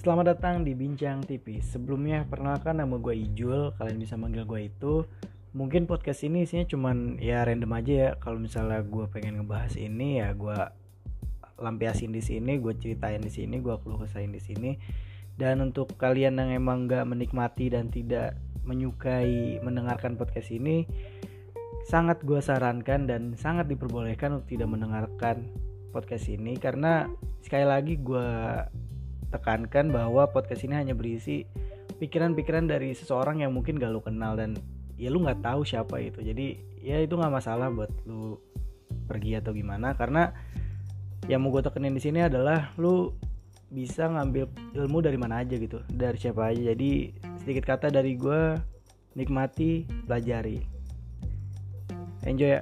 Selamat datang di Bincang TV. Sebelumnya perkenalkan nama gue Ijul, kalian bisa manggil gue itu. Mungkin podcast ini isinya cuman ya random aja ya. Kalau misalnya gue pengen ngebahas ini ya gue lampiasin di sini, gue ceritain di sini, gue keluh kesahin di sini. Dan untuk kalian yang emang gak menikmati dan tidak menyukai mendengarkan podcast ini, sangat gue sarankan dan sangat diperbolehkan untuk tidak mendengarkan podcast ini karena sekali lagi gue tekankan bahwa podcast ini hanya berisi pikiran-pikiran dari seseorang yang mungkin gak lu kenal dan ya lu nggak tahu siapa itu. Jadi ya itu nggak masalah buat lu pergi atau gimana. Karena yang mau gue tekenin di sini adalah lu bisa ngambil ilmu dari mana aja gitu dari siapa aja. Jadi sedikit kata dari gue nikmati pelajari. Enjoy ya